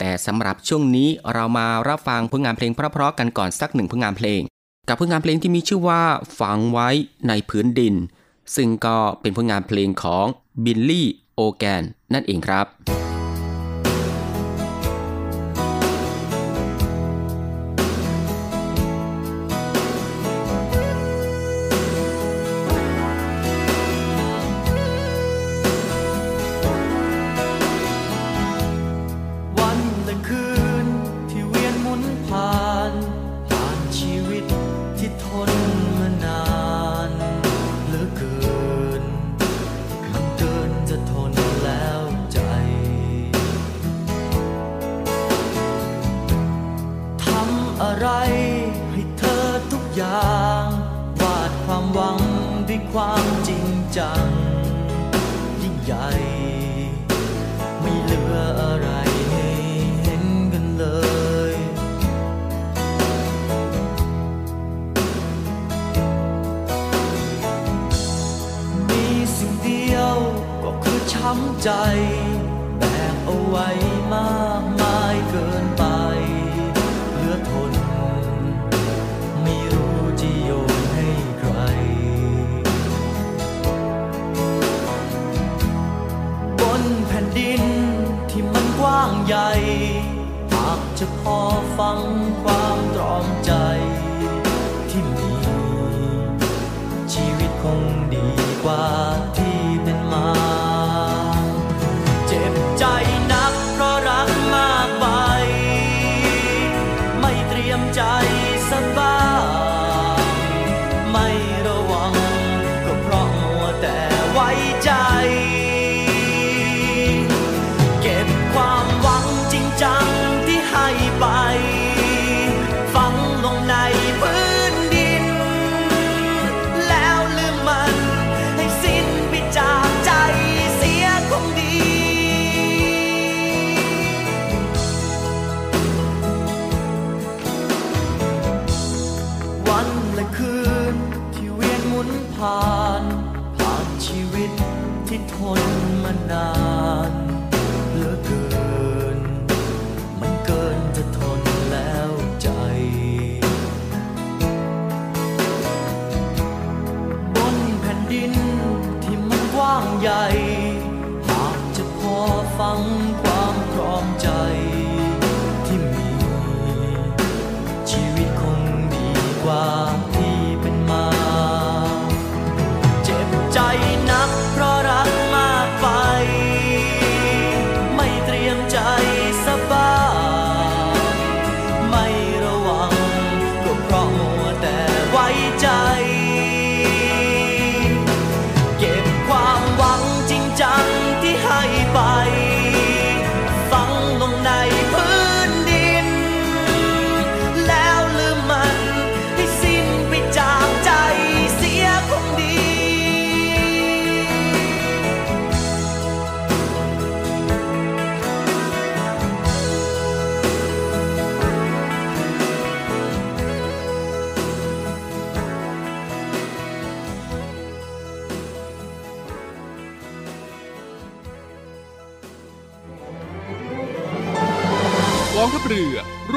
แต่สำหรับช่วงนี้เรามารับฟังผลงานเพลงเพราะๆกันก่อนสักหนึ่งผลงานเพลง กับผลงานเพลงที่มีชื่อว่าฝังไว้ในพื้นดิน ซึ่งก็เป็นผลงานเพลงของบิลลี่โอแกนนั่นเองครับ ช้ำใจแบกเอาไว้มากมายเกินไปเหลือทน ไม่รู้จะโยนให้ใคร บนแผ่นดินที่มันกว้างใหญ่หากจะพอฟังความตรอมใจที่มี ชีวิตคงดีกว่า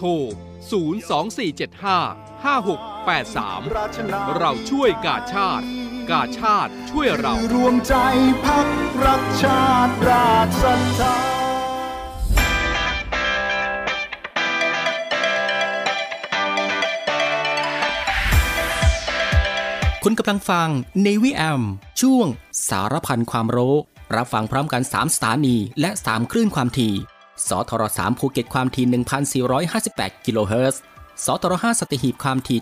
โทร 02475 5683 เราช่วยกาชาติ กาชาติช่วยเรา รวมใจพักรักชาติราชศรัทธาคุณกำลังฟัง Navy AM ช่วงสารพันความรู้ รับฟังพร้อมกัน 3 สถานีและ 3 คลื่นความถี่ สทร3ภูเก็ตความถี่1,458 กิโลเฮิรตซ์ สทร5สตีหีบความถี่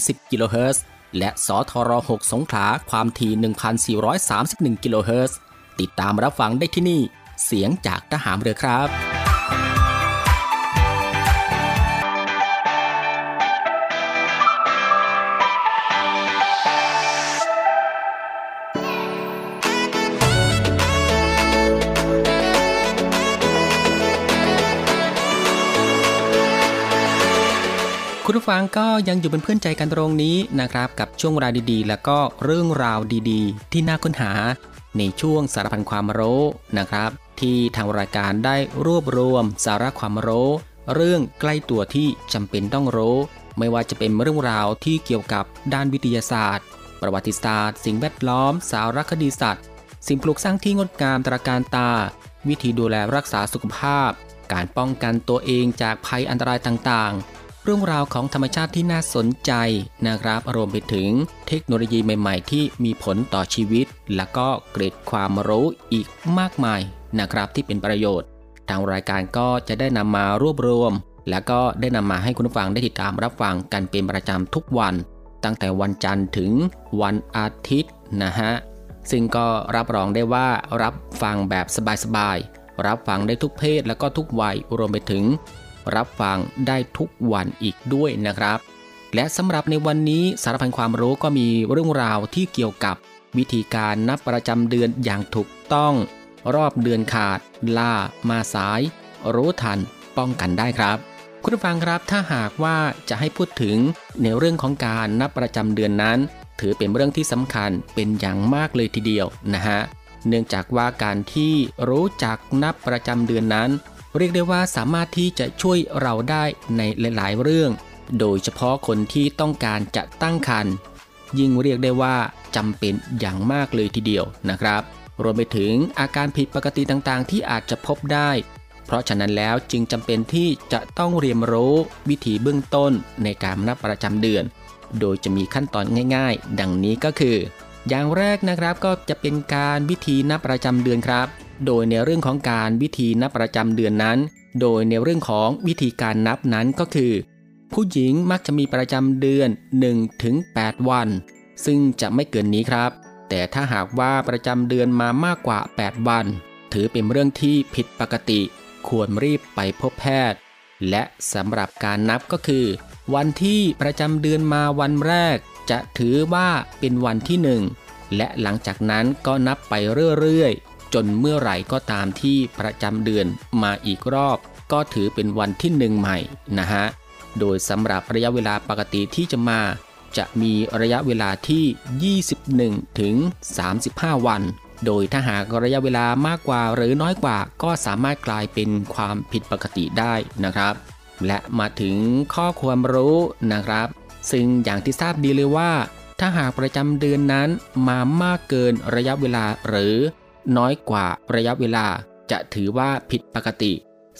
720 กิโลเฮิรตซ์ และสทร6สงขลาความถี่ 1,431 กิโลเฮิรตซ์ ติดตามรับฟังได้ที่นี่ เสียงจากทหารเรือครับ คุณผู้ฟังก็ยังอยู่เป็นเพื่อนใจกันตรงนี้นะครับ กับช่วงเวลาดีๆ แล้วก็เรื่องราวดีๆ ที่น่าค้นหา ในช่วงสารพันความรู้นะครับ ที่ทางรายการได้รวบรวมสาระความรู้ เรื่องใกล้ตัวที่จำเป็นต้องรู้ ไม่ว่าจะเป็นเรื่องราวที่เกี่ยวกับด้านวิทยาศาสตร์ ประวัติศาสตร์ สิ่งแวดล้อม สารคดีสัตว์ สิ่งปลูกสร้างที่งดงามตระการตา วิธีดูแลรักษาสุขภาพ การป้องกันตัวเองจากภัยอันตรายต่างๆ เรื่องราวของธรรมชาติที่น่าสนใจนะครับรวมไปถึงเทคโนโลยีใหม่ ๆ ที่มีผลต่อชีวิต และก็เกร็ดความรู้อีกมากมายนะครับที่เป็นประโยชน์ ทางรายการก็จะได้นำมารวบรวม และก็ได้นำมาให้คุณผู้ฟังได้ติดตามรับฟังกันเป็นประจำทุกวัน ตั้งแต่วันจันทร์ถึงวันอาทิตย์นะฮะซึ่งก็รับรองได้ว่ารับฟังแบบสบายๆรับฟังได้ทุกเพศและก็ทุกวัยรวมไปถึง รับฟังได้ทุกวันอีกด้วยนะครับ และสำหรับในวันนี้สารพันความรู้ก็มีเรื่องราวที่เกี่ยวกับวิธีการนับประจำเดือนอย่างถูกต้อง รอบเดือนขาด ล่า มาสาย รู้ทัน ป้องกันได้ครับ คุณผู้ฟังครับถ้าหากว่าจะให้พูดถึงในเรื่องของการนับประจำเดือนนั้น ถือเป็นเรื่องที่สำคัญเป็นอย่างมากเลยทีเดียวนะฮะเนื่องจากว่าการที่รู้จักนับประจำเดือนนั้น เรียกได้ว่าสามารถที่จะช่วยเราได้ในหลายๆเรื่อง โดยเฉพาะคนที่ต้องการจะตั้งครรภ์ยิ่งเรียกได้ว่าจำเป็นอย่างมากเลยทีเดียวนะครับ รวมไปถึงอาการผิดปกติต่างๆ ที่อาจจะพบได้ เพราะฉะนั้นแล้วจึงจำเป็นที่จะต้องเรียนรู้วิธีเบื้องต้นในการนับประจำเดือน โดยจะมีขั้นตอนง่าย ๆ ดังนี้ก็คือ อย่างแรกนะครับก็จะเป็นการวิธีนับประจำเดือนครับ โดยในเรื่องของการวิธีนับประจำเดือนนั้น โดยในเรื่องของวิธีการนับนั้นก็คือ ผู้หญิงมักจะมีประจำเดือน 1-8 วัน ซึ่งจะไม่เกินนี้ครับ แต่ถ้าหากว่าประจำเดือนมามากกว่า 8 วัน ถือเป็นเรื่องที่ผิดปกติ ควรรีบไปพบแพทย์ และสำหรับการนับก็คือ วันที่ประจำเดือนมาวันแรก จะถือว่าเป็นวันที่หนึ่งและหลังจากนั้นก็นับไปเรื่อยๆ จนเมื่อไหร่ก็ตามที่ประจำเดือนมาอีกรอบ ก็ถือเป็นวันที่หนึ่งใหม่นะฮะ โดยสำหรับระยะเวลาปกติที่จะมา จะมีระยะเวลาที่ 21 ถึง 35 วัน โดยถ้าหากระยะเวลามากกว่าหรือน้อยกว่า ก็สามารถกลายเป็นความผิดปกติได้นะครับ และมาถึงข้อความรู้นะครับ ซึ่งอย่างที่ทราบดีเลยว่า ถ้าหากประจำเดือนนั้นมามากเกินระยะเวลาหรือ น้อยกว่าระยะเวลาจะถือว่าผิดปกติ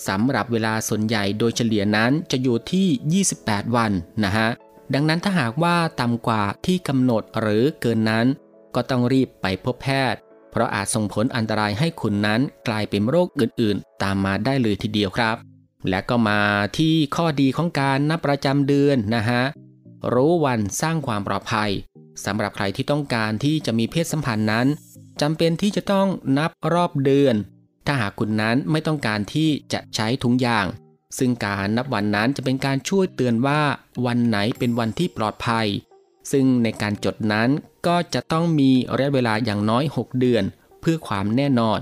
สำหรับเวลาส่วนใหญ่โดยเฉลี่ยนั้นจะอยู่ที่ 28 วันนะฮะ ดังนั้นถ้าหากว่าต่ำกว่าที่กำหนดหรือเกินนั้น ก็ต้องรีบไปพบแพทย์ เพราะอาจส่งผลอันตรายให้คุณนั้นกลายเป็นโรคอื่นๆ ตามมาได้เลยทีเดียวครับ และก็มาที่ข้อดีของการนับประจำเดือนนะฮะ รู้วันสร้างความปลอดภัยสำหรับใครที่ต้องการที่จะมีเพศสัมพันธ์นั้น จำเป็นที่จะต้องนับรอบเดือน ถ้าหากคุณนั้นไม่ต้องการที่จะใช้ถุงยาง ซึ่งการนับวันนั้นจะเป็นการช่วยเตือนว่าวันไหนเป็นวันที่ปลอดภัย ซึ่งในการจดนั้นก็จะต้องมีระยะเวลาอย่างน้อย 6 เดือน เพื่อความแน่นอน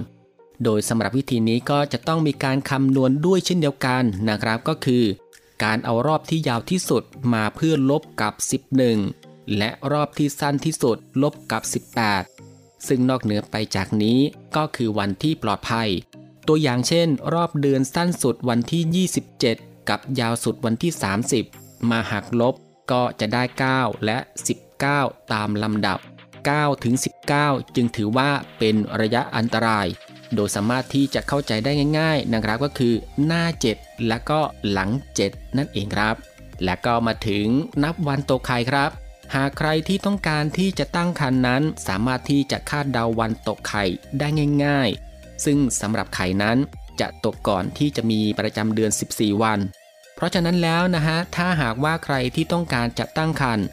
โดยสำหรับวิธีนี้ก็จะต้องมีการคำนวณด้วยเช่นเดียวกันนะครับก็คือ การเอารอบที่ยาวที่สุดมาเพื่อลบกับ 11 และรอบที่สั้นที่สุดลบกับ 18 ซึ่งนอกเหนือไปจากนี้ก็คือวันที่ปลอดภัย ตัวอย่างเช่น รอบเดือนสั้นสุดวันที่ 27 กับยาวสุดวันที่ 30 มาหักลบก็จะได้ 9 และ 19 ตามลำดับ 9 ถึง 19 จึงถือว่าเป็นระยะอันตราย โดยสามารถที่จะเข้าใจได้ง่ายๆนะครับก็คือหน้า 7 และก็หลัง 7 นั่นเองครับ และก็มาถึงนับวันตกไข่ครับ หากใครที่ต้องการที่จะตั้งครรภ์นั้น สามารถที่จะคาดเดาวันตกไข่ได้ง่าย ๆ ซึ่งสำหรับไข่นั้นจะตกก่อนที่จะมีประจำเดือน 14 วัน เพราะฉะนั้นแล้วนะฮะ ถ้าหากว่าใครที่ต้องการจะตั้งครรภ์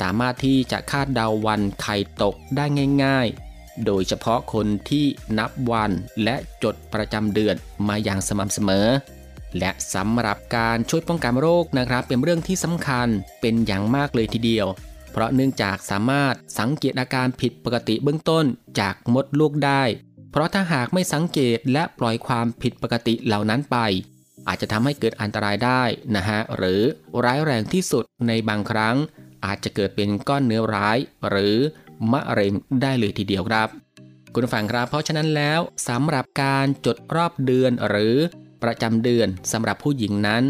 สามารถที่จะคาดเดาวันไข่ตกได้ง่าย ๆ โดยเฉพาะคนที่นับวันและจดประจำเดือนมาอย่างสม่ำเสมอ และสำหรับการช่วยป้องกันโรคนะครับ เป็นเรื่องที่สำคัญเป็นอย่างมากเลยทีเดียว เพราะเนื่องจากสามารถสังเกตอาการผิดปกติเบื้องต้นจากมดลูกได้ เพราะถ้าหากไม่สังเกตและปล่อยความผิดปกติเหล่านั้นไป อาจจะทำให้เกิดอันตรายได้นะฮะหรือร้ายแรงที่สุดในบางครั้ง อาจจะเกิดเป็นก้อนเนื้อร้าย หรือมะเร็งได้เลยทีเดียวครับ คุณฟังครับเพราะฉะนั้นแล้วสำหรับการจดรอบเดือนหรือประจำเดือนสำหรับผู้หญิงนั้น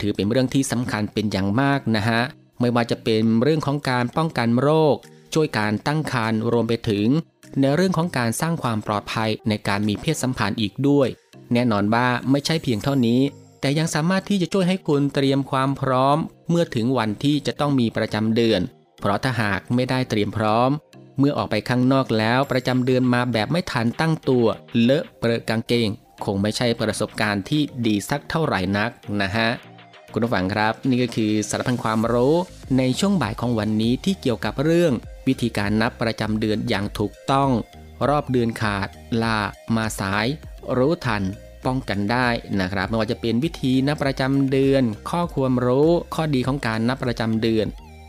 ถือเป็นเรื่องที่สำคัญเป็นอย่างมากนะฮะ ไม่ว่าจะเป็นเรื่องของการป้องกันโรค ช่วยการตั้งครรภ์รวมไปถึง ในเรื่องของการสร้างความปลอดภัยในการมีเพศสัมพันธ์อีกด้วย แน่นอนว่าไม่ใช่เพียงเท่านี้ แต่ยังสามารถที่จะช่วยให้คุณเตรียมความพร้อม เมื่อถึงวันที่จะต้องมีประจำเดือน เพราะถ้าหากไม่ได้เตรียมพร้อม เมื่อออกไปข้างนอกแล้วประจำเดือนมาแบบไม่ทันตั้งตัว เลอะเปรอะกางเกง คงไม่ใช่ประสบการณ์ที่ดีสักเท่าไหร่นักนะฮะ คุณผู้ฟังครับ นี่ก็คือสารพันความรู้ในช่วงบ่ายของวันนี้ที่เกี่ยวกับเรื่อง วิธีการนับประจำเดือนอย่างถูกต้อง รอบเดือนขาด ลา มาสาย รู้ทัน ป้องกันได้นะครับไม่ว่าจะเป็นวิธีนับประจำเดือน ข้อความรู้ ข้อดีของการนับประจำเดือน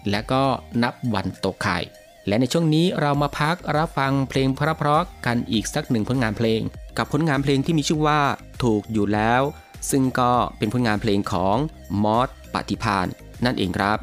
และก็นับวันตกไข่และในช่วงนี้เรามาพักรับฟังเพลงเพราะๆกันอีกสักหนึ่งผลงานเพลง กับผลงานเพลงที่มีชื่อว่า ถูกอยู่แล้ว ซึ่งก็เป็นผลงานเพลงของมอสปฏิพานนั่นเองครับ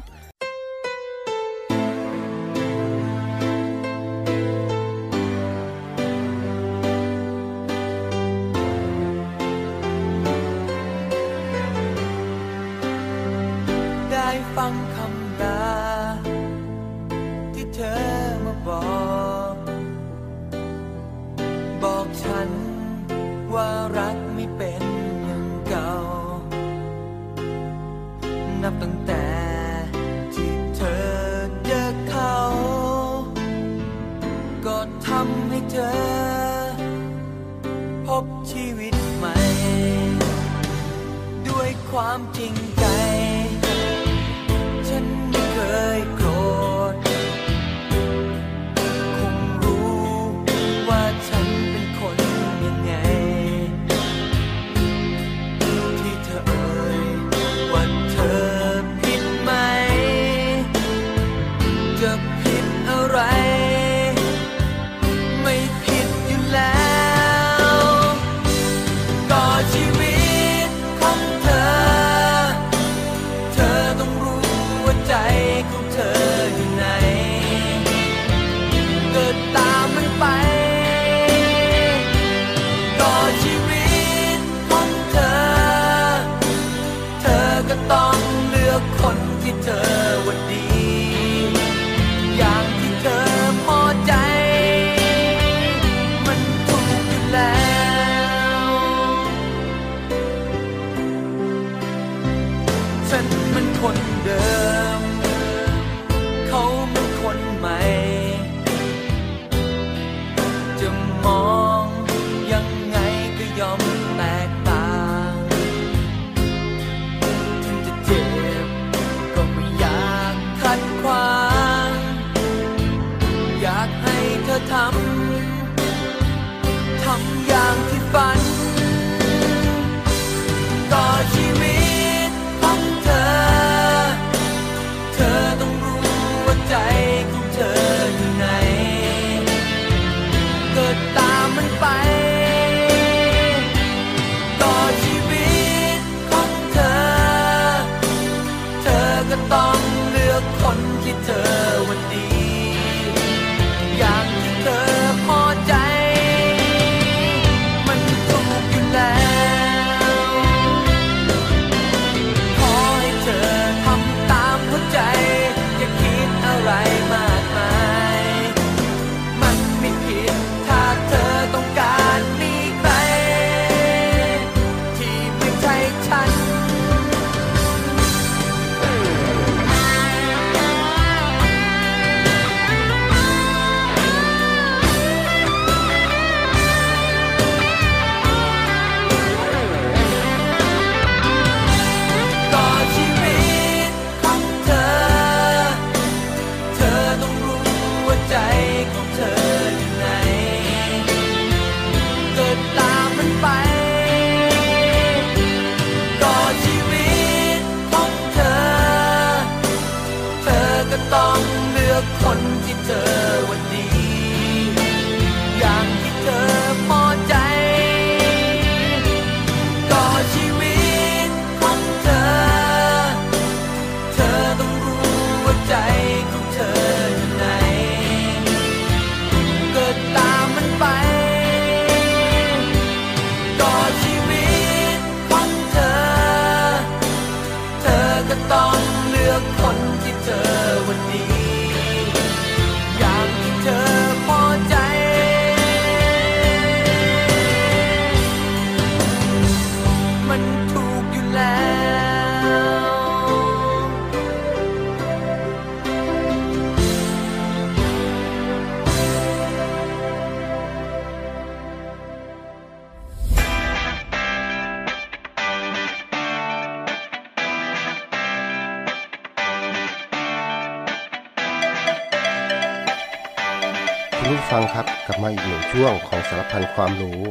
ช่วงของสารพันความรู้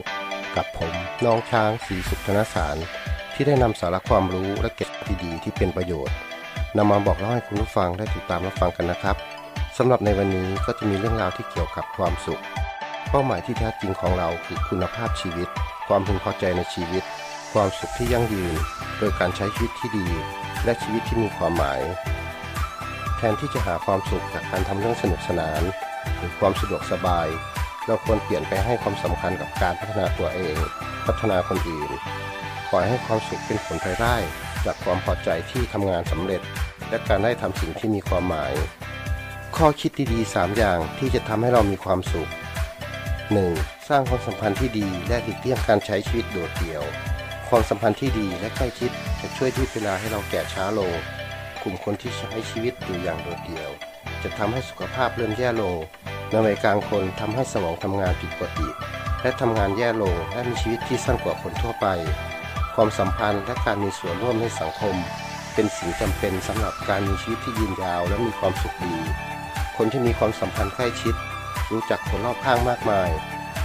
กับผมน้องช้างศรีสุขธนสาร ที่ได้นำสาระความรู้และเก็บดีๆที่เป็นประโยชน์นำมาบอกเล่าให้คุณผู้ฟังได้ติดตามรับฟังกันนะครับสำหรับในวันนี้ก็จะมีเรื่องราวที่เกี่ยวกับความสุข เป้าหมายที่แท้จริงของเราคือคุณภาพชีวิต ความพึงพอใจในชีวิต ความสุขที่ยั่งยืน โดยการใช้ชีวิตที่ดี และชีวิตที่มีความหมายแทนที่จะหาความสุขจากการทำเรื่องสนุกสนาน หรือความสะดวกสบาย เราควรเปลี่ยนไปให้ความสำคัญกับการพัฒนาตัวเอง พัฒนาคนอื่น ปล่อยให้ความสุขเป็นผลภายได้จากความพอใจที่ทำงานสำเร็จ และการได้ทำสิ่งที่มีความหมาย ข้อคิดดีๆ 3 อย่างที่จะทำให้เรามีความสุข 1. สร้างความสัมพันธ์ที่ดีและหลีกเลี่ยงการใช้ชีวิตโดดเดี่ยว ความสัมพันธ์ที่ดีและใกล้ชิดจะช่วยที่เวลาให้เราแก่ช้าลง กลุ่มคนที่ใช้ชีวิตอยู่อย่างโดดเดี่ยว จะทำให้สุขภาพเริ่มแย่ลง ในวัยกลางคนทำให้สมองทำงานผิดปกติ และทำงานแย่ลงและมีชีวิตที่สั้นกว่าคนทั่วไป ความสัมพันธ์และการมีส่วนร่วมในสังคม เป็นสิ่งจำเป็นสำหรับการมีชีวิตที่ยืนยาวและมีความสุขดี คนที่มีความสัมพันธ์ใกล้ชิด รู้จักคนรอบข้างมากมาย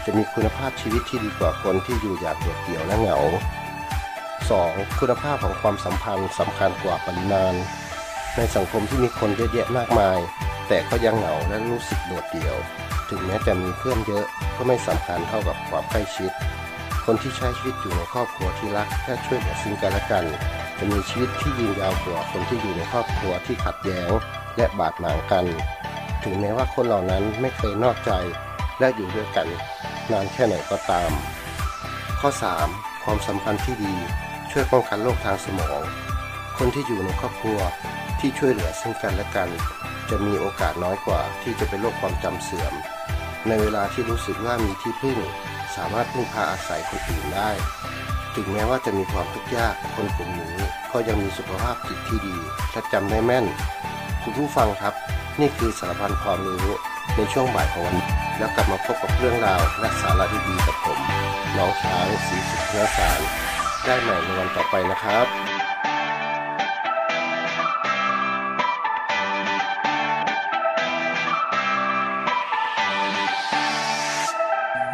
จะมีคุณภาพชีวิตที่ดีกว่าคนที่อยู่อย่างโดดเดี่ยวและเหงา 2. คุณภาพของความสัมพันธ์สำคัญกว่าปริมาณ ในสังคมที่มีคนเยอะแยะมากมาย แต่ก็ยังเหงาและรู้สึกโดดเดี่ยว ถึงแม้จะมีเพื่อนเยอะก็ไม่สำคัญเท่ากับความใกล้ชิด คนที่ใช้ชีวิตอยู่ในครอบครัวที่รักและช่วยเหลือซึ่งกันและกัน จะมีชีวิตที่ยืนยาวกว่าคนที่อยู่ในครอบครัวที่ขัดแย้งและบาดหมางกัน ถึงแม้ว่าคนเหล่านั้นไม่เคยนอกใจและอยู่ด้วยกัน นานแค่ไหนก็ตาม ข้อ 3. ความสัมพันธ์ที่ดีช่วยป้องกันโรคทางสมอง คนที่อยู่ในครอบครัวที่ช่วยเหลือซึ่งกันและกัน จะมีโอกาสน้อยกว่าที่จะเป็นโรคความจำเสื่อม ในเวลาที่รู้สึกว่ามีที่พึ่ง สามารถพึ่งพาอาศัยคนอื่นได้ ถึงแม้ว่าจะมีความทุกข์ยากคนกลุ่มนี้ก็ยังมีสุขภาพจิตที่ดีและจำได้แม่น คุณผู้ฟังครับ นี่คือสารพันความรู้ในช่วงบ่ายของวันนี้แล้วกลับมาพบกับเรื่องราวและสาระดีๆกับผมน้องช้างสีสุขเนื้อสารได้ใหม่ในวันต่อไปนะครับ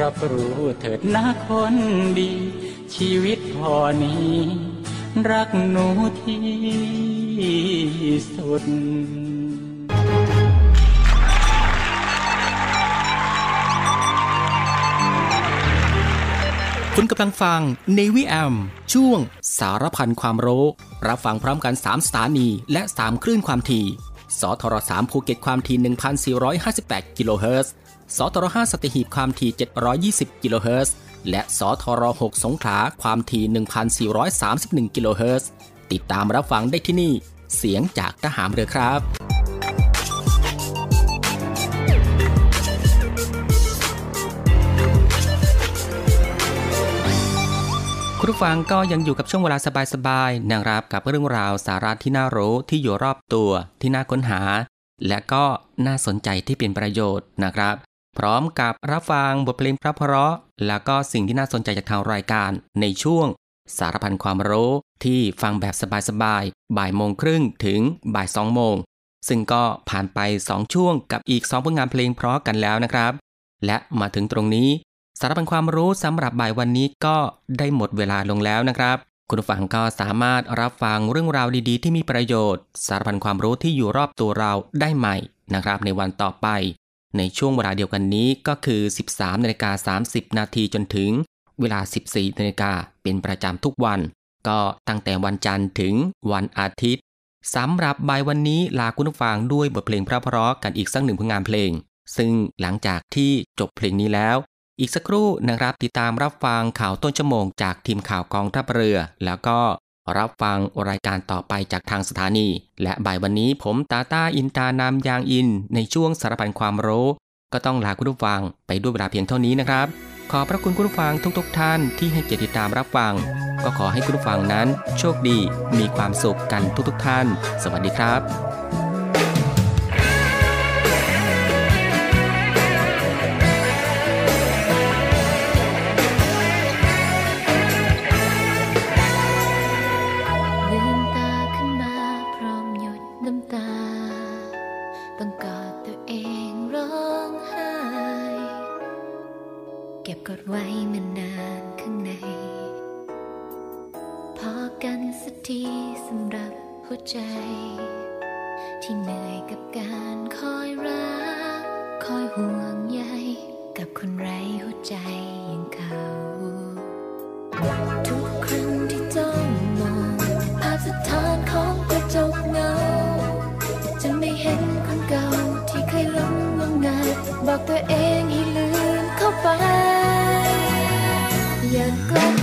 รับรู้เถิดนะคนดี ชีวิตพอนี้ รักหนูที่สุด คุณกำลังฟัง Navy AM ช่วงสารพันความรู้ รับฟังพร้อมกัน 3 สถานี และ 3 คลื่นความถี่สทร3ภูเก็ตความถี่ 1,458 กิโลเฮิรตซ์ สทร5สัตหีบความถี่ 720 กิโลเฮิรตซ์และสทร6สงขลาความถี่ 1,431 กิโลเฮิรตซ์ติดตามรับฟังได้ที่นี่ เสียงจากทหารเรือครับคุณผู้ฟังก็ยังอยู่กับช่วงเวลาสบายๆนะครับกับเรื่องราวสาระที่น่ารู้ที่อยู่รอบตัวที่น่าค้นหา และก็น่าสนใจที่เป็นประโยชน์นะครับ พร้อมกับรับฟังบทเพลงเพราะๆแล้วก็สิ่งที่น่าสนใจจากทางรายการในช่วง สารพันความรู้ที่ฟังแบบสบายๆ บ่ายโมงครึ่งถึงบ่ายสองโมง ซึ่งก็ผ่านไป 2 ช่วงกับอีก 2 ผลงานเพลงเพราะกันแล้วนะครับ และมาถึงตรงนี้ สารพันความรู้สำหรับบ่ายวันนี้ก็ได้หมดเวลาลงแล้วนะครับ คุณผู้ฟังก็สามารถรับฟังเรื่องราวดีๆ ที่มีประโยชน์ สารพันความรู้ที่อยู่รอบตัวเราได้ใหม่นะครับ ในวันต่อไป ในช่วงเวลาเดียวกันนี้ก็คือ 13นาฬิกา30 นาทีจนถึง เวลา 14นาฬิกาเป็นประจำทุกวัน ก็ตั้งแต่วันจันทร์ถึงวันอาทิตย์สำหรับบ่ายวันนี้ลาคุณผู้ฟังด้วยบทเพลงพราะๆกันอีกสักหนึ่งผลงานเพลง ซึ่งหลังจากที่จบเพลงนี้แล้ว อีกสักครู่นะครับติดตามรับฟังข่าวต้นชั่วโมงจากทีมข่าวกองทัพเรือ แล้วก็ รับฟังรายการต่อไปจากทางสถานี และบ่ายวันนี้ผมตาตาอินตานามยางอิน ในช่วงสารพันความรู้ ก็ต้องลาคุณผู้ฟังไปด้วยเวลาเพียงเท่านี้นะครับ ขอบพระคุณคุณผู้ฟังทุกๆทท่านที่ให้เกียรติตามรับฟัง ก็ขอให้คุณผู้ฟังนั้น โชคดี มีความสุขกันทุกๆทท่าน สวัสดีครับ กดไว้มานานข้างใน พอกันสักทีสำหรับหัวใจ ที่เหนื่อยกับการคอยรัก คอยห่วงใยกับคนไร้หัวใจอย่างเขาทุกครั้งที่จ้องมองภาพสะท้อนของกระจกเงา จะไม่เห็นคนเก่าที่เคยหลงงมงายบอกตัวเองให้ลืมเข้าไป อย่